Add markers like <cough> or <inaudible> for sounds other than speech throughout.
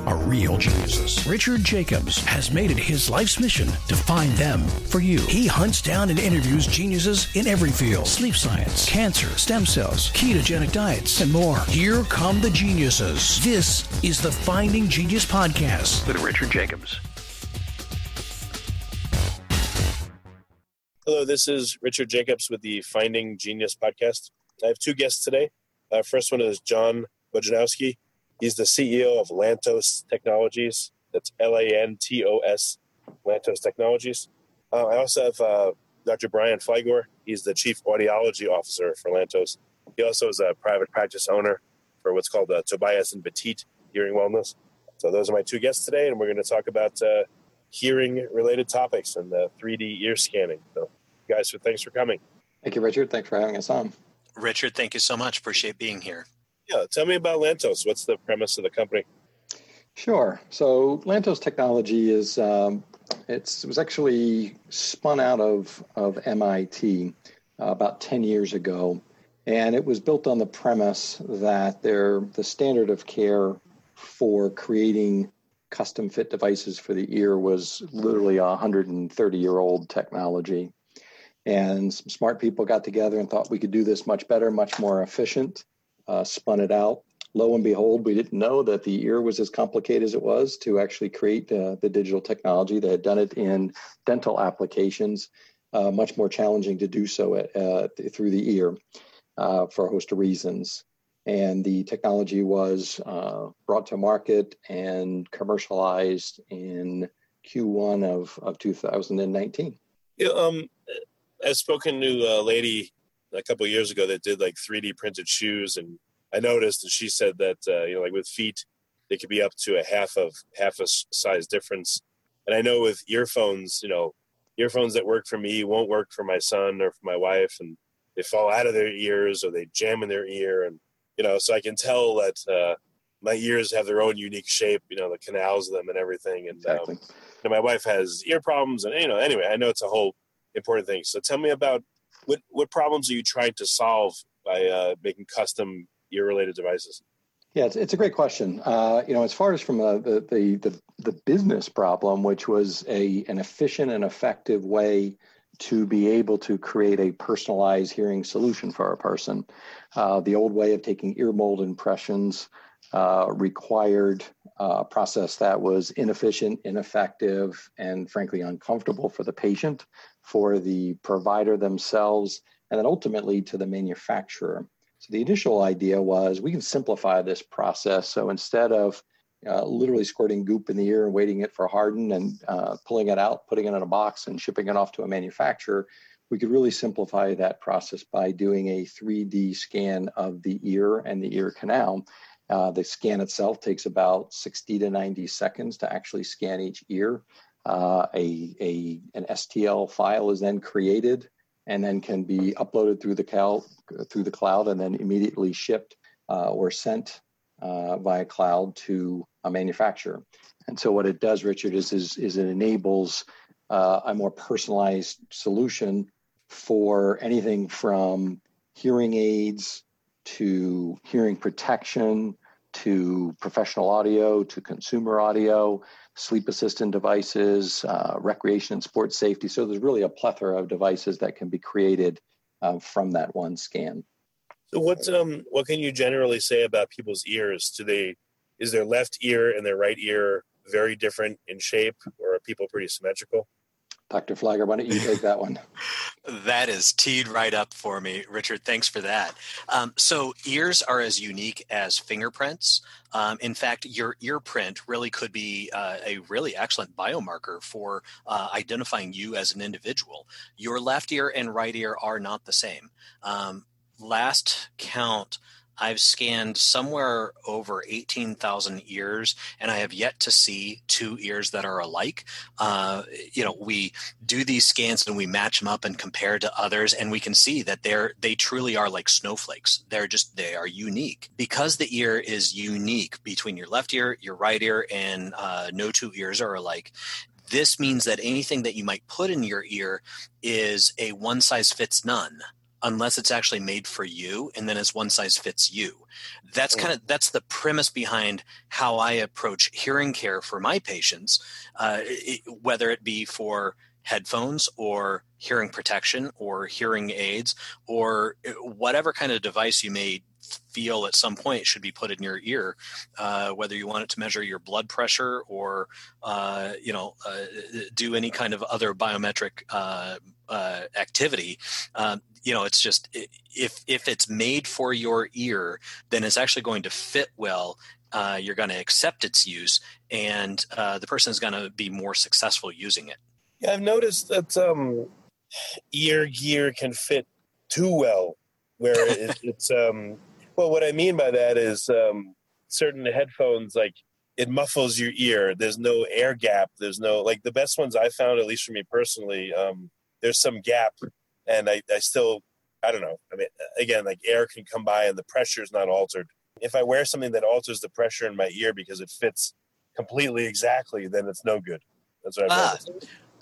are real geniuses. Richard Jacobs has made it his life's mission to find them for you. He hunts down and interviews geniuses in every field sleep science, cancer, stem cells, ketogenic diets, and more. Here come the geniuses. This is the Finding Genius Podcast with Richard Jacobs. Hello, this is Richard Jacobs with the Finding Genius Podcast. I have two guests today. Uh, first one is John Bojanowski. He's the CEO of Lantos Technologies. That's L A N T O S, Lantos Technologies. Uh, I also have uh, Dr. Brian Fligor. He's the Chief Audiology Officer for Lantos. He also is a private practice owner for what's called uh, Tobias and Battite Hearing Wellness. So those are my two guests today, and we're going to talk about uh, hearing-related topics and 3D ear scanning. So, guys, so thanks for coming. Thank you, Richard. Thanks for having us on. Richard, thank you so much. Appreciate being here. Yeah, tell me about Lantos. What's the premise of the company? Sure. So Lantos Technology is um, it was actually spun out of of MIT uh, about ten years ago, and it was built on the premise that they're the standard of care for creating custom fit devices for the ear was literally a 130 year old technology. And some smart people got together and thought we could do this much better, much more efficient uh, spun it out. Lo and behold, we didn't know that the ear was as complicated as it was to actually create uh, the digital technology. They had done it in dental applications, uh, much more challenging to do so at, uh, through the ear uh, for a host of reasons. And the technology was uh, brought to market and commercialized in Q1 of, of 2019. Yeah, um, I've spoken to a lady a couple years ago that did like 3D printed shoes, and I noticed, and she said that uh, you know, like with feet, they could be up to a half of half a size difference. And I know with earphones, you know, earphones that work for me won't work for my son or for my wife, and they fall out of their ears or they jam in their ear, and you know, so I can tell that uh, my ears have their own unique shape, you know, the canals of them and everything. And um, exactly. um, you know, my wife has ear problems, and you know, anyway, I know it's a whole important thing. So tell me about what what problems are you trying to solve by uh, making custom ear related devices? Yeah, it's, it's a great question. Uh, you know, as far as from a, the, the, the the business problem, which was a an efficient and effective way to be able to create a personalized hearing solution for a person. Uh, the old way of taking ear mold impressions uh, required uh, process that was inefficient, ineffective, and frankly uncomfortable for the patient for the provider themselves, and then ultimately to the manufacturer. So the initial idea was we can simplify this process. So instead of uh, literally squirting goop in the ear and waiting it for harden and uh, pulling it out, putting it in a box and shipping it off to a manufacturer, we could really simplify that process by doing a 3D scan of the ear and the ear canal. Uh, the scan itself takes about 60 to 90 seconds to actually scan each ear. Uh, a, a, an STL file is then created and then can be uploaded through the, cal- through the cloud and then immediately shipped uh, or sent uh, via cloud to a manufacturer. And so what it does, Richard, is, is, is it enables uh, a more personalized solution for anything from hearing aids to hearing protection to professional audio to consumer audio sleep assistant devices, uh, recreation and sports safety. So there's really a plethora of devices that can be created uh, from that one scan. So what um, what can you generally say about people's ears? Do they is their left ear and their right ear very different in shape, or are people pretty symmetrical? Dr. Fligor, why don't you take that one? <laughs> that is teed right up for me, Richard. Thanks for that. Um, so, ears are as unique as fingerprints. Um, in fact, your ear print really could be uh, a really excellent biomarker for uh, identifying you as an individual. Your left ear and right ear are not the same. Um, last count, I've scanned somewhere over 18,000 ears, and I have yet to see two ears that are alike. Uh, you know, we do these scans and we match them up and compare to others, and we can see that they're they truly are like snowflakes. They're just they are unique because the ear is unique between your left ear, your right ear, and uh, no two ears are alike. This means that anything that you might put in your ear is a one size fits none unless it's actually made for you and then it's one size fits you. That's kind of that's the premise behind how i approach hearing care for my patients uh, it, whether it be for headphones or hearing protection or hearing aids or uh, whatever kind of device you may feel at some point should be put in your ear, uh, whether you want it to measure your blood pressure or uh, you know uh, do any kind of other biometric uh, uh, activity. Um, you know, it's just if if it's made for your ear, then it's actually going to fit well. Uh, you're going to accept its use, and the person is going to be more successful using it. Yeah, I've noticed that um, ear gear can fit too well, where it, it's um, well, what I mean by that is um, certain headphones, like it muffles your ear. There's no air gap. There's no like the best ones I found, at least for me personally. Um, there's some gap, and I, I still I don't know. I mean, again, like air can come by and the pressure is not altered. If I wear something that alters the pressure in my ear because it fits completely exactly, then it's no good. That's what I've ah,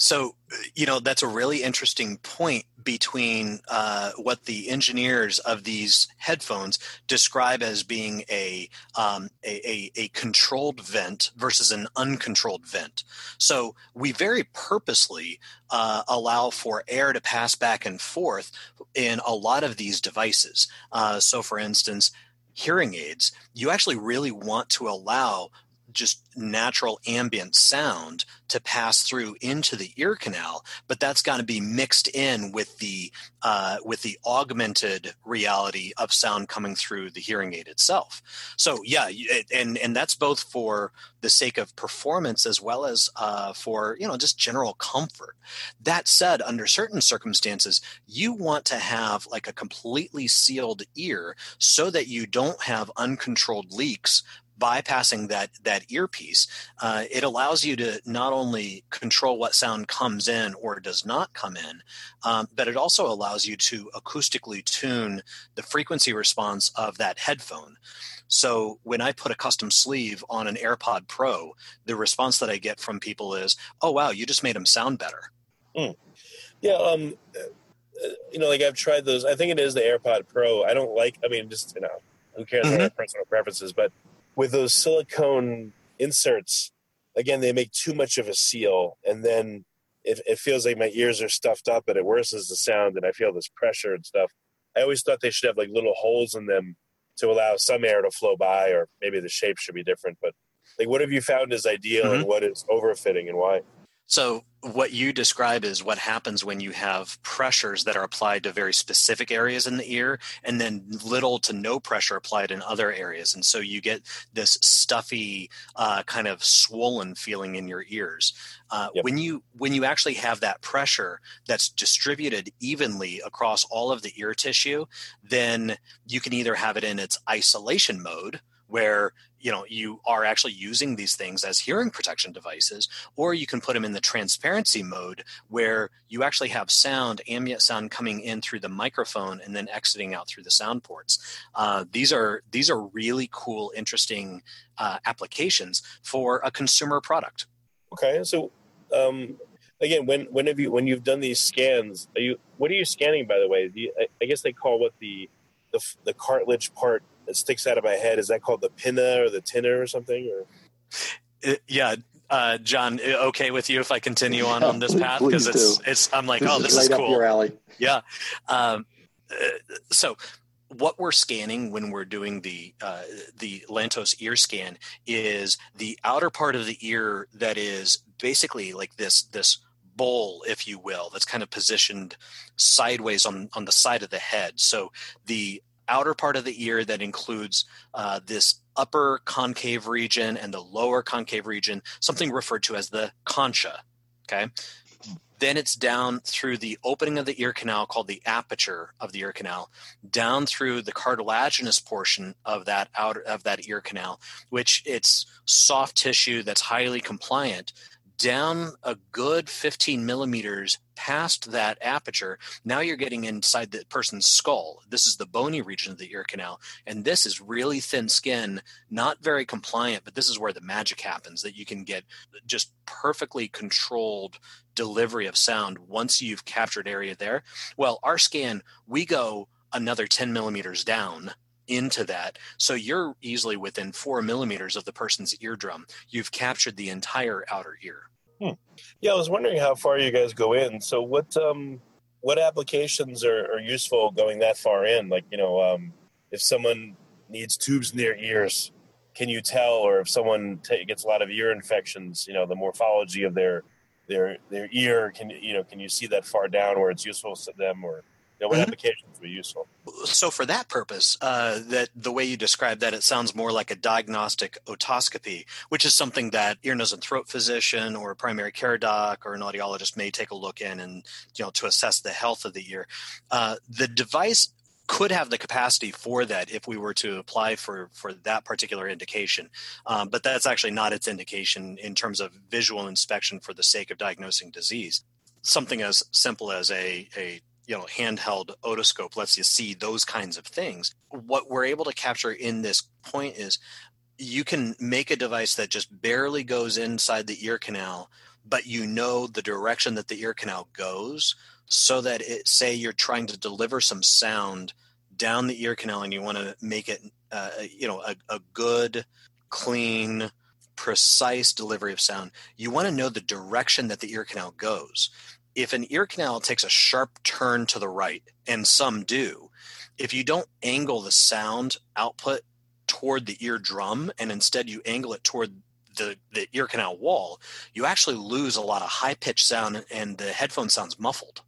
so, you know, that's a really interesting point between uh, what the engineers of these headphones describe as being a, um, a, a, a, controlled vent versus an uncontrolled vent. So, we very purposely uh, allow for air to pass back and forth in a lot of these devices. Uh, so, for instance, hearing aids, you actually really want to allow just natural ambient sound to pass through into the ear canal, but that's got to be mixed in with the uh, with the augmented reality of sound coming through the hearing aid itself. So yeah, and and that's both for the sake of performance as well as uh, for you know just general comfort. That said, under certain circumstances, you want to have like a completely sealed ear so that you don't have uncontrolled leaks bypassing that that earpiece, uh, it allows you to not only control what sound comes in or does not come in, um, but it also allows you to acoustically tune the frequency response of that headphone. So when I put a custom sleeve on an AirPod Pro, the response that I get from people is, "Oh wow, you just made them sound better." Mm. Yeah, um, uh, you know, like I've tried those. I think it is the AirPod Pro. I don't like. I mean, just you know, who cares mm-hmm. about personal preferences? But with those silicone inserts, again, they make too much of a seal, and then it, it feels like my ears are stuffed up, and it worsens the sound, and I feel this pressure and stuff. I always thought they should have like little holes in them to allow some air to flow by, or maybe the shape should be different. But like, what have you found is ideal, mm-hmm. and what is overfitting, and why? So, what you describe is what happens when you have pressures that are applied to very specific areas in the ear, and then little to no pressure applied in other areas. And so you get this stuffy, uh, kind of swollen feeling in your ears. Uh, yep. When you when you actually have that pressure that's distributed evenly across all of the ear tissue, then you can either have it in its isolation mode, where you know you are actually using these things as hearing protection devices or you can put them in the transparency mode where you actually have sound ambient sound coming in through the microphone and then exiting out through the sound ports. Uh, these are these are really cool interesting uh, applications for a consumer product. Okay so um, again when when have you when you've done these scans are you what are you scanning by the way? You, I, I guess they call what the the, the cartilage part that sticks out of my head. Is that called the pinna or the tinner or something? Or it, yeah, uh, John, okay with you if I continue on on this path because it's do. it's I'm like, this oh, this is, right is cool. your alley. Yeah. Um, uh, so what we're scanning when we're doing the uh, the Lantos ear scan is the outer part of the ear that is basically like this this bowl, if you will, that's kind of positioned sideways on on the side of the head. So the outer part of the ear that includes uh, this upper concave region and the lower concave region, something referred to as the concha. Okay. then it's down through the opening of the ear canal called the aperture of the ear canal, down through the cartilaginous portion of that outer of that ear canal, which it's soft tissue that's highly compliant down a good 15 millimeters past that aperture, now you're getting inside the person's skull. This is the bony region of the ear canal. And this is really thin skin, not very compliant, but this is where the magic happens that you can get just perfectly controlled delivery of sound once you've captured area there. Well, our scan, we go another 10 millimeters down into that. So you're easily within four millimeters of the person's eardrum. You've captured the entire outer ear. Hmm. Yeah, I was wondering how far you guys go in. So what um, what applications are, are useful going that far in? Like you know, um, if someone needs tubes in their ears, can you tell? Or if someone t- gets a lot of ear infections, you know, the morphology of their their their ear can you know can you see that far down where it's useful to them or know, what mm-hmm. applications would be useful? So for that purpose, uh, that the way you describe that, it sounds more like a diagnostic otoscopy, which is something that ear, nose, and throat physician or a primary care doc or an audiologist may take a look in and you know to assess the health of the ear. Uh, the device could have the capacity for that if we were to apply for for that particular indication um, but that's actually not its indication in terms of visual inspection for the sake of diagnosing disease something as simple as a, a you know handheld otoscope lets you see those kinds of things what we're able to capture in this point is you can make a device that just barely goes inside the ear canal but you know the direction that the ear canal goes so that it say you're trying to deliver some sound down the ear canal and you want to make it uh, you know a, a good clean precise delivery of sound you want to know the direction that the ear canal goes if an ear canal takes a sharp turn to the right, and some do, if you don't angle the sound output toward the eardrum and instead you angle it toward the, the ear canal wall, you actually lose a lot of high pitched sound and the headphone sounds muffled.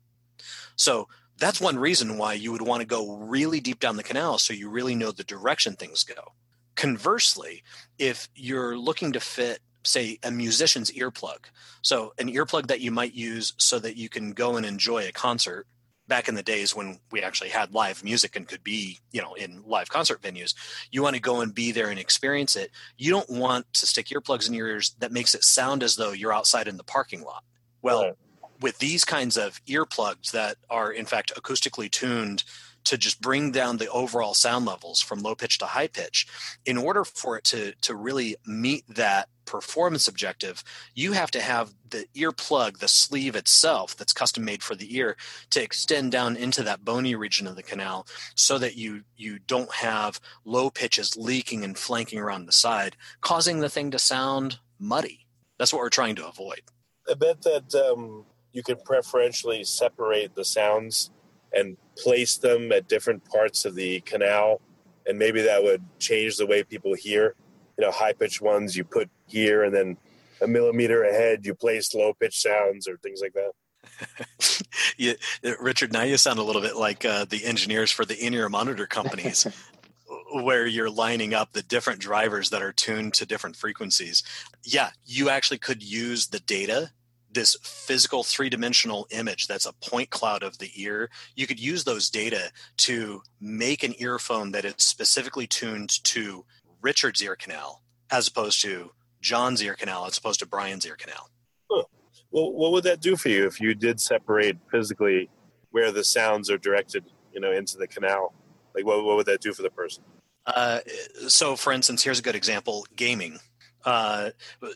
So that's one reason why you would want to go really deep down the canal so you really know the direction things go. Conversely, if you're looking to fit say a musician's earplug. So an earplug that you might use so that you can go and enjoy a concert back in the days when we actually had live music and could be, you know, in live concert venues. You want to go and be there and experience it. You don't want to stick earplugs in your ears that makes it sound as though you're outside in the parking lot. Well, right. with these kinds of earplugs that are in fact acoustically tuned to just bring down the overall sound levels from low pitch to high pitch in order for it to to really meet that performance objective you have to have the earplug the sleeve itself that's custom made for the ear to extend down into that bony region of the canal so that you you don't have low pitches leaking and flanking around the side causing the thing to sound muddy. That's what we're trying to avoid. I bet that um, you can preferentially separate the sounds and place them at different parts of the canal. And maybe that would change the way people hear. You know high pitched ones you put here and then a millimeter ahead you place low pitched sounds or things like that. <laughs> Yeah, Richard, now you sound a little bit like uh, the engineers for the in-ear monitor companies, <laughs> where you're lining up the different drivers that are tuned to different frequencies. Yeah, you actually could use the data this physical three dimensional image that's a point cloud of the ear, you could use those data to make an earphone that is specifically tuned to Richard's ear canal as opposed to John's ear canal as opposed to Brian's ear canal. Huh. Well, what would that do for you if you did separate physically where the sounds are directed, you know, into the canal? Like, what, what would that do for the person? Uh, so, for instance, here's a good example: gaming uh,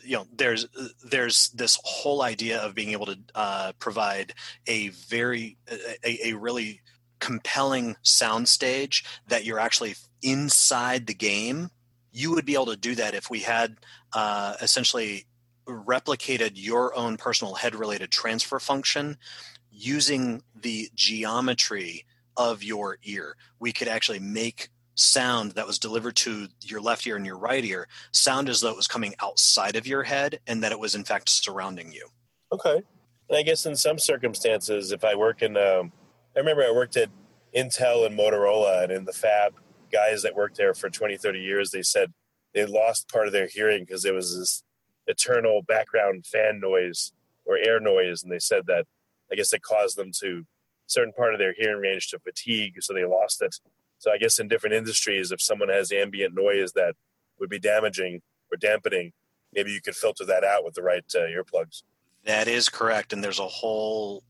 you know there's there's this whole idea of being able to uh, provide a very a, a really compelling sound stage that you're actually inside the game. You would be able to do that if we had uh, essentially replicated your own personal head related transfer function using the geometry of your ear. We could actually make sound that was delivered to your left ear and your right ear sound as though it was coming outside of your head and that it was in fact surrounding you. Okay. And I guess in some circumstances, if I work in, um, I remember I worked at Intel and Motorola and in the fab, guys that worked there for 20, 30 years, they said they lost part of their hearing because there was this eternal background fan noise or air noise. And they said that I guess it caused them to certain part of their hearing range to fatigue, so they lost it. So I guess in different industries, if someone has ambient noise that would be damaging or dampening, maybe you could filter that out with the right uh, earplugs. That is correct, and there's a whole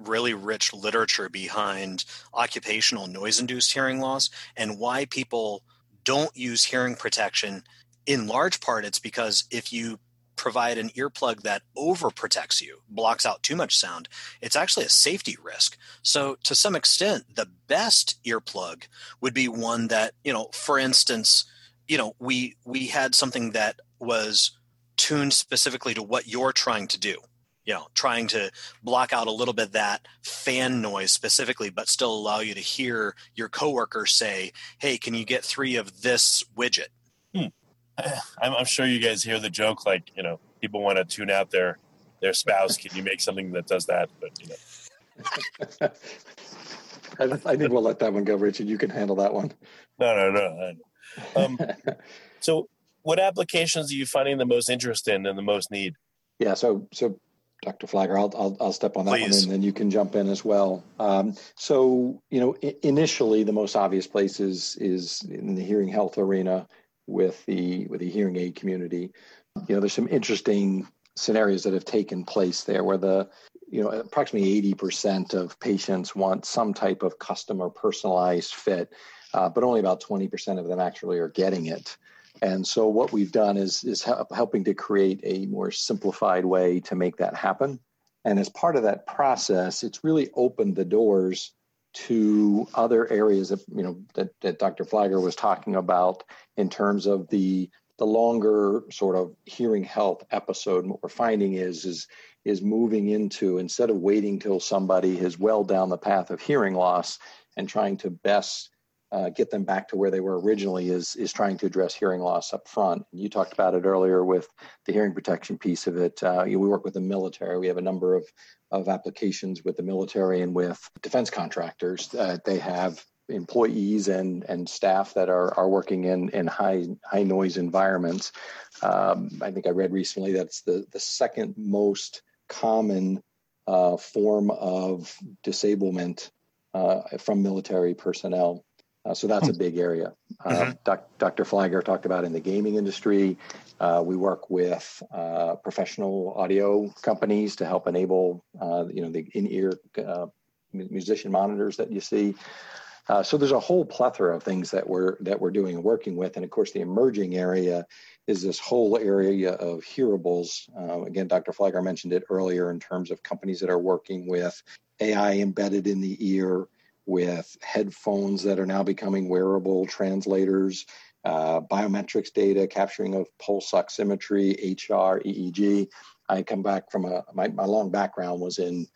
really rich literature behind occupational noise-induced hearing loss and why people don't use hearing protection. In large part, it's because if you provide an earplug that overprotects you, blocks out too much sound, it's actually a safety risk. So, to some extent, the best earplug would be one that, you know, for instance, you know, we we had something that was tuned specifically to what you're trying to do. You know, trying to block out a little bit that fan noise specifically, but still allow you to hear your coworker say, "Hey, can you get three of this widget?" I'm, I'm sure you guys hear the joke, like you know, people want to tune out their their spouse. Can you make something that does that? But you know. <laughs> I, I think we'll let that one go, Richard. You can handle that one. No, no, no. Um, <laughs> so, what applications are you finding the most interest in and the most need? Yeah, so so Dr. Fligor, I'll, I'll, I'll step on that Please. one and then you can jump in as well. Um, so, you know, I- initially the most obvious place is, is in the hearing health arena with the, with the hearing aid community. You know, there's some interesting scenarios that have taken place there where the, you know, approximately 80% of patients want some type of custom or personalized fit, uh, but only about 20% of them actually are getting it. And so what we've done is is help, helping to create a more simplified way to make that happen. And as part of that process, it's really opened the doors to other areas that you know that, that Dr. Fligor was talking about in terms of the the longer sort of hearing health episode. And what we're finding is is is moving into instead of waiting till somebody is well down the path of hearing loss and trying to best uh, get them back to where they were originally is is trying to address hearing loss up front. You talked about it earlier with the hearing protection piece of it. Uh, we work with the military. We have a number of of applications with the military and with defense contractors. Uh, they have employees and and staff that are are working in in high high noise environments. Um, I think I read recently that's the the second most common uh, form of disablement uh, from military personnel. Uh, so that's a big area. Uh, doc, Dr. Fligor talked about in the gaming industry. Uh, we work with uh, professional audio companies to help enable, uh, you know, the in-ear uh, musician monitors that you see. Uh, so there's a whole plethora of things that we're that we're doing and working with, and of course the emerging area is this whole area of hearables. Uh, again, Dr. Fligor mentioned it earlier in terms of companies that are working with AI embedded in the ear, with headphones that are now becoming wearable translators, uh, biometrics data, capturing of pulse oximetry, HR, EEG. I come back from a my, my long background was in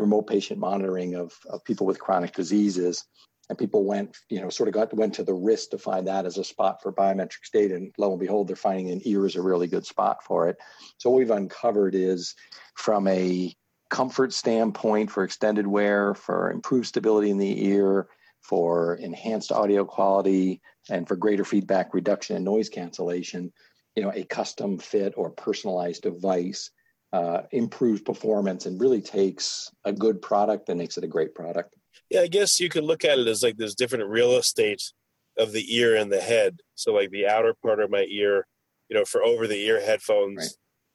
remote patient monitoring of, of people with chronic diseases. And people went, you know, sort of got went to the risk to find that as a spot for biometrics data. And lo and behold, they're finding an ear is a really good spot for it. So what we've uncovered is from a comfort standpoint for extended wear, for improved stability in the ear, for enhanced audio quality, and for greater feedback reduction and noise cancellation, you know, a custom fit or personalized device uh, improves performance and really takes a good product and makes it a great product. Yeah, I guess you could look at it as like there's different real estate of the ear and the head. So like the outer part of my ear, you know, for over the ear headphones. Right.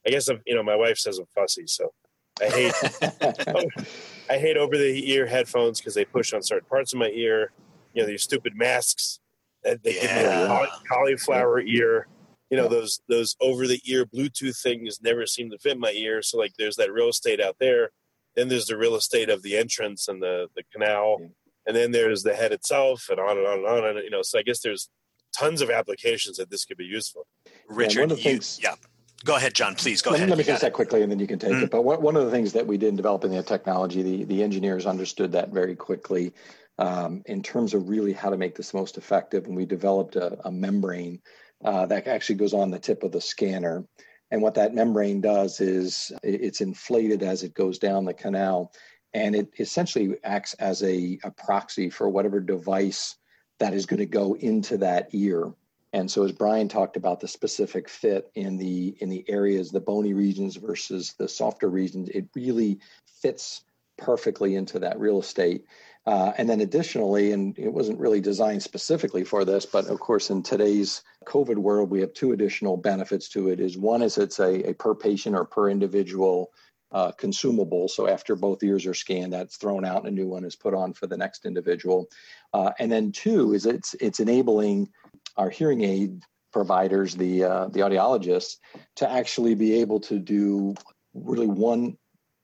I guess I'm, you know, my wife says I'm fussy, so I hate <laughs> I hate over the ear headphones because they push on certain parts of my ear. You know, these stupid masks that they give me a Yeah. cauliflower ear. You know, those those over the ear Bluetooth things never seem to fit my ear. So like there's that real estate out there. Then there's the real estate of the entrance and the, the canal. Yeah. And then there's the head itself and on and on and on. And you know, so I guess there's tons of applications that this could be used for. Richard, one of the you, things- yeah. Go ahead, John. Please go let, ahead. let me finish that quickly and then you can take Mm. it. But one, one of the things that we did in developing the technology, the, the engineers understood that very quickly um, in terms of really how to make this most effective. And we developed a, a membrane uh, that actually goes on the tip of the scanner. And what that membrane does is it's inflated as it goes down the canal. And it essentially acts as a, a proxy for whatever device that is going to go into that ear. And so, as Brian talked about the specific fit in the in the areas, the bony regions versus the softer regions, it really fits perfectly into that real estate. Uh, and then additionally, and it wasn't really designed specifically for this, but of course, in today's COVID world, we have two additional benefits to it. Is one is it's a, a per patient or per individual uh, consumable. So after both ears are scanned, that's thrown out and a new one is put on for the next individual. Uh, and then two is it's it's enabling our hearing aid providers, the uh, the audiologists, to actually be able to do really one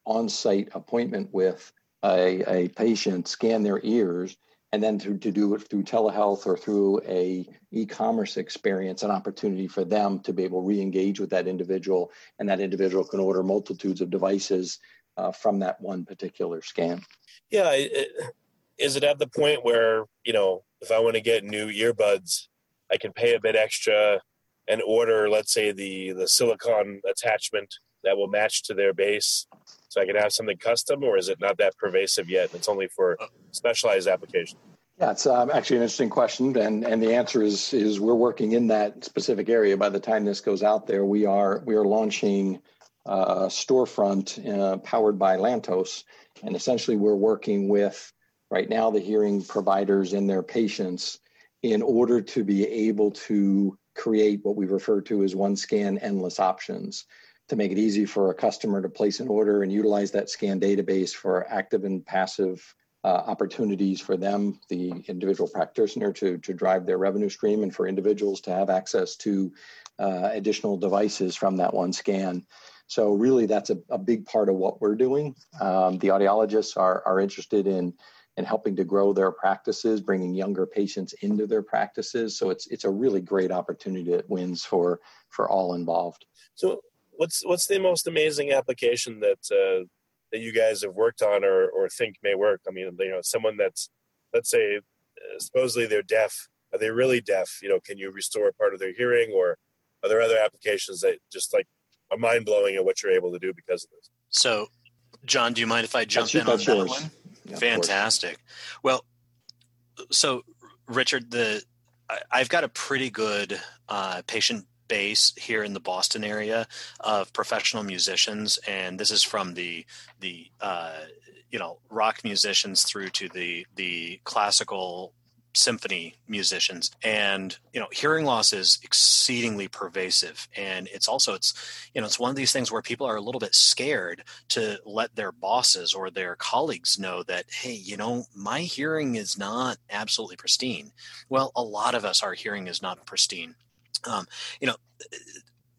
on-site appointment with a, a patient, scan their ears, and then to, to do it through telehealth or through a e-commerce experience an opportunity for them to be able to re-engage with that individual and that individual can order multitudes of devices uh, from that one particular scan. Yeah it, is it at the point where you know if i want to get new earbuds i can pay a bit extra and order let's say the the silicon attachment that will match to their base so I can have something custom, or is it not that pervasive yet? It's only for specialized applications. Yeah, it's um, actually an interesting question, and and the answer is is we're working in that specific area. By the time this goes out there, we are we are launching uh, a storefront uh, powered by Lantos, and essentially we're working with right now the hearing providers and their patients in order to be able to create what we refer to as one scan endless options to make it easy for a customer to place an order and utilize that scan database for active and passive uh, opportunities for them, the individual practitioner, to, to drive their revenue stream, and for individuals to have access to uh, additional devices from that one scan. So, really, that's a, a big part of what we're doing. Um, the audiologists are, are interested in in helping to grow their practices, bringing younger patients into their practices. So it's it's a really great opportunity that wins for for all involved. So what's what's the most amazing application that uh, that you guys have worked on or or think may work? I mean, you know, someone that's let's say uh, supposedly they're deaf. Are they really deaf? You know, can you restore part of their hearing, or are there other applications that just like are mind blowing at what you're able to do because of this? So, John, do you mind if I jump that's, in on that yours. one? Yeah, Fantastic. Well, so Richard, the I've got a pretty good uh, patient base here in the Boston area of professional musicians, and this is from the the uh, you know rock musicians through to the the classical symphony musicians. And you know hearing loss is exceedingly pervasive. And it's also it's you know it's one of these things where people are a little bit scared to let their bosses or their colleagues know that hey you know my hearing is not absolutely pristine. Well a lot of us our hearing is not pristine. Um, you know,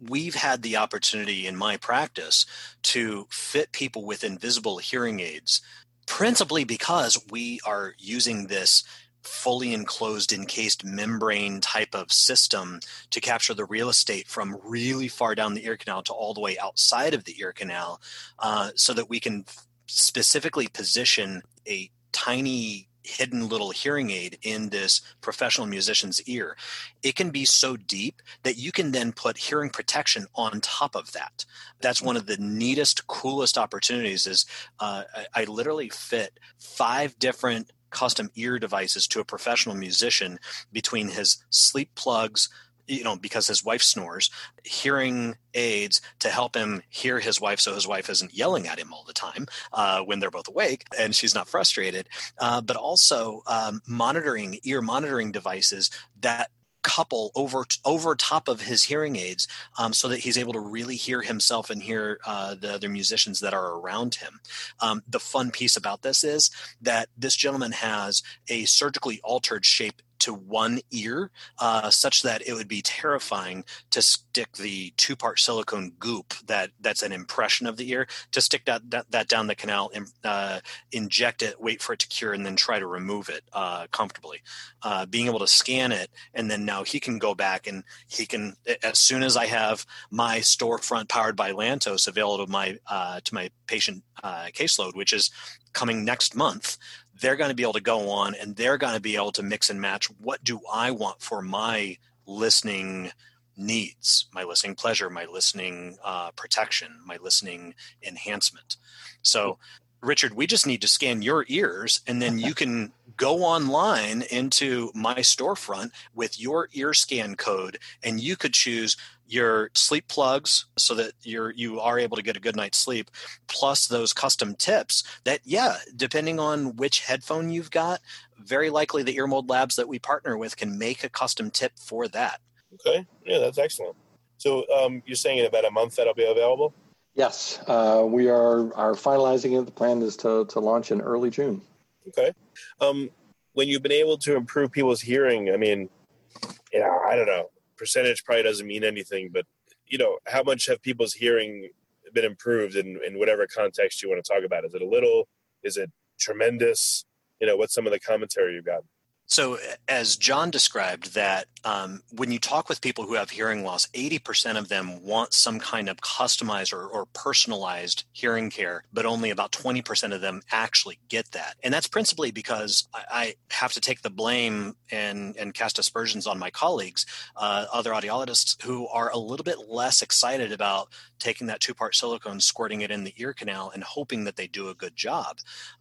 we've had the opportunity in my practice to fit people with invisible hearing aids, principally because we are using this fully enclosed encased membrane type of system to capture the real estate from really far down the ear canal to all the way outside of the ear canal uh, so that we can specifically position a tiny hidden little hearing aid in this professional musician's ear. It can be so deep that you can then put hearing protection on top of that. That's one of the neatest, coolest opportunities. Is uh, I, I literally fit five different custom ear devices to a professional musician between his sleep plugs you know, because his wife snores, hearing aids to help him hear his wife so his wife isn't yelling at him all the time uh, when they're both awake and she's not frustrated, uh, but also um, monitoring, ear monitoring devices that couple over over top of his hearing aids um, so that he's able to really hear himself and hear uh, the other musicians that are around him. Um, the fun piece about this is that this gentleman has a surgically altered shape to one ear, uh, such that it would be terrifying to stick the two-part silicone goop that that's an impression of the ear to stick that that, that down the canal, and, uh, inject it, wait for it to cure, and then try to remove it uh, comfortably. Uh, being able to scan it, and then now he can go back and he can as soon as I have my storefront powered by Lantos available to my uh, to my patient uh, caseload, which is coming next month they're going to be able to go on and they're going to be able to mix and match what do I want for my listening needs, my listening pleasure, my listening uh, protection, my listening enhancement. So, Richard, we just need to scan your ears and then you can <laughs> go online into my storefront with your ear scan code and you could choose your sleep plugs so that you're you are able to get a good night's sleep plus those custom tips that yeah depending on which headphone you've got very likely the earmold labs that we partner with can make a custom tip for that. Okay. Yeah that's excellent. So um, you're saying in about a month that'll be available? Yes. Uh, we are are finalizing it. The plan is to, to launch in early june okay um, when you've been able to improve people's hearing i mean you know i don't know percentage probably doesn't mean anything, but you know, how much have people's hearing been improved in, in whatever context you want to talk about? Is it a little? Is it tremendous? You know, what's some of the commentary you've got? So, as John described, that um, when you talk with people who have hearing loss, 80% of them want some kind of customized or, or, personalized hearing care, but only about 20% of them actually get that. And that's principally because I, I have to take the blame and, and cast aspersions on my colleagues, uh, other audiologists who are a little bit less excited about taking that two part silicone, squirting it in the ear canal, and hoping that they do a good job.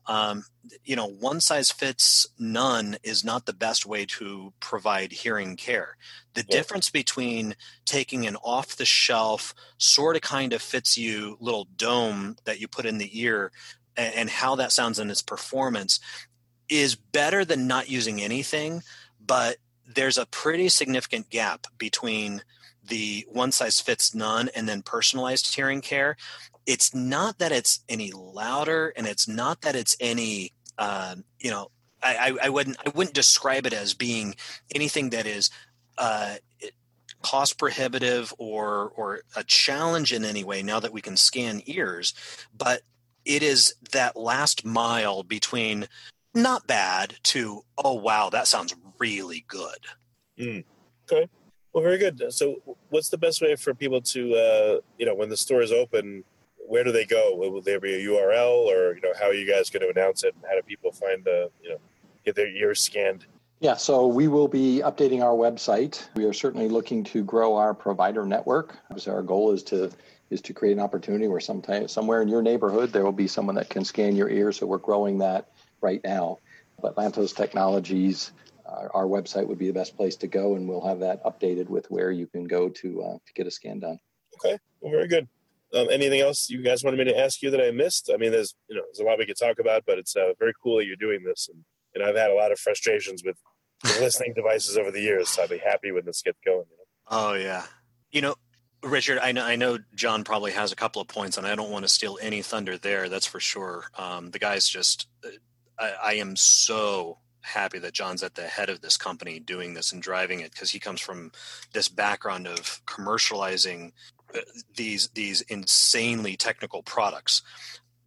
Um, you know, one size fits none is not the best way to provide hearing care. The yeah. difference between taking an off the shelf, sort of kind of fits you little dome that you put in the ear and, and how that sounds in its performance is better than not using anything, but there's a pretty significant gap between the one size fits none and then personalized hearing care it's not that it's any louder and it's not that it's any uh, you know I, I, wouldn't I wouldn't describe it as being anything that is uh, cost prohibitive or or a challenge in any way now that we can scan ears but it is that last mile between not bad to oh wow that sounds really good. Mm. okay. Well very good. So what's the best way for people to uh, you know when the store is open where do they go? Will there be a URL, or you know, how are you guys going to announce it? And how do people find the you know get their ears scanned? Yeah, so we will be updating our website. We are certainly looking to grow our provider network. So our goal is to is to create an opportunity where sometime somewhere in your neighborhood there will be someone that can scan your ears. So we're growing that right now. But Lantos Technologies, uh, our website would be the best place to go, and we'll have that updated with where you can go to uh, to get a scan done. Okay, well, very good. Um, anything else you guys wanted me to ask you that I missed? I mean, there's you know there's a lot we could talk about, but it's uh, very cool that you're doing this, and and I've had a lot of frustrations with <laughs> listening devices over the years, so I'd be happy when this gets going. You know? Oh yeah, you know, Richard, I know I know John probably has a couple of points, and I don't want to steal any thunder there. That's for sure. Um, the guy's just, uh, I, I am so happy that John's at the head of this company doing this and driving it because he comes from this background of commercializing these these insanely technical products.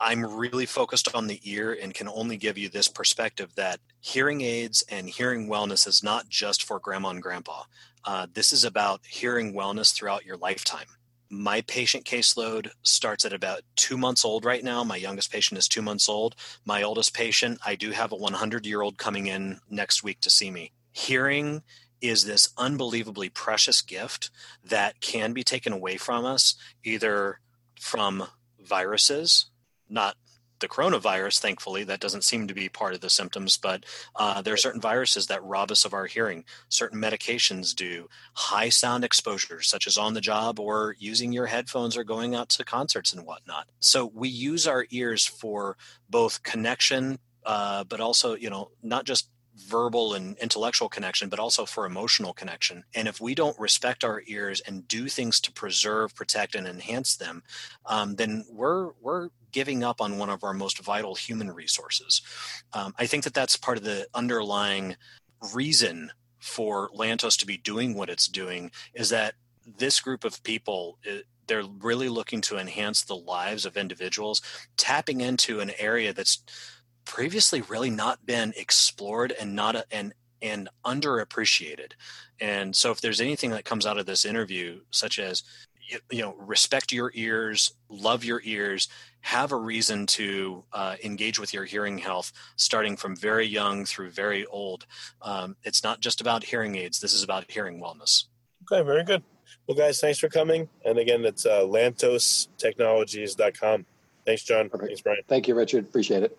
I'm really focused on the ear and can only give you this perspective that hearing aids and hearing wellness is not just for grandma and grandpa. Uh, this is about hearing wellness throughout your lifetime. My patient caseload starts at about two months old right now. My youngest patient is two months old. My oldest patient, I do have a 100 year old coming in next week to see me. Hearing is this unbelievably precious gift that can be taken away from us either from viruses, not the coronavirus, thankfully, that doesn't seem to be part of the symptoms, but uh, there are certain viruses that rob us of our hearing. Certain medications do. High sound exposure, such as on the job or using your headphones or going out to concerts and whatnot. So we use our ears for both connection, uh, but also, you know, not just verbal and intellectual connection, but also for emotional connection. And if we don't respect our ears and do things to preserve, protect, and enhance them, um, then we're we're giving up on one of our most vital human resources. Um, I think that that's part of the underlying reason for Lantos to be doing what it's doing is that this group of people. It, they're really looking to enhance the lives of individuals, tapping into an area that's previously really not been explored and not a, and and underappreciated. And so, if there's anything that comes out of this interview, such as you, you know, respect your ears, love your ears, have a reason to uh, engage with your hearing health, starting from very young through very old. Um, it's not just about hearing aids. This is about hearing wellness. Okay, very good. Well, guys, thanks for coming. And again, it's uh, lantostechnologies.com. Thanks, John. Perfect. Thanks, Brian. Thank you, Richard. Appreciate it.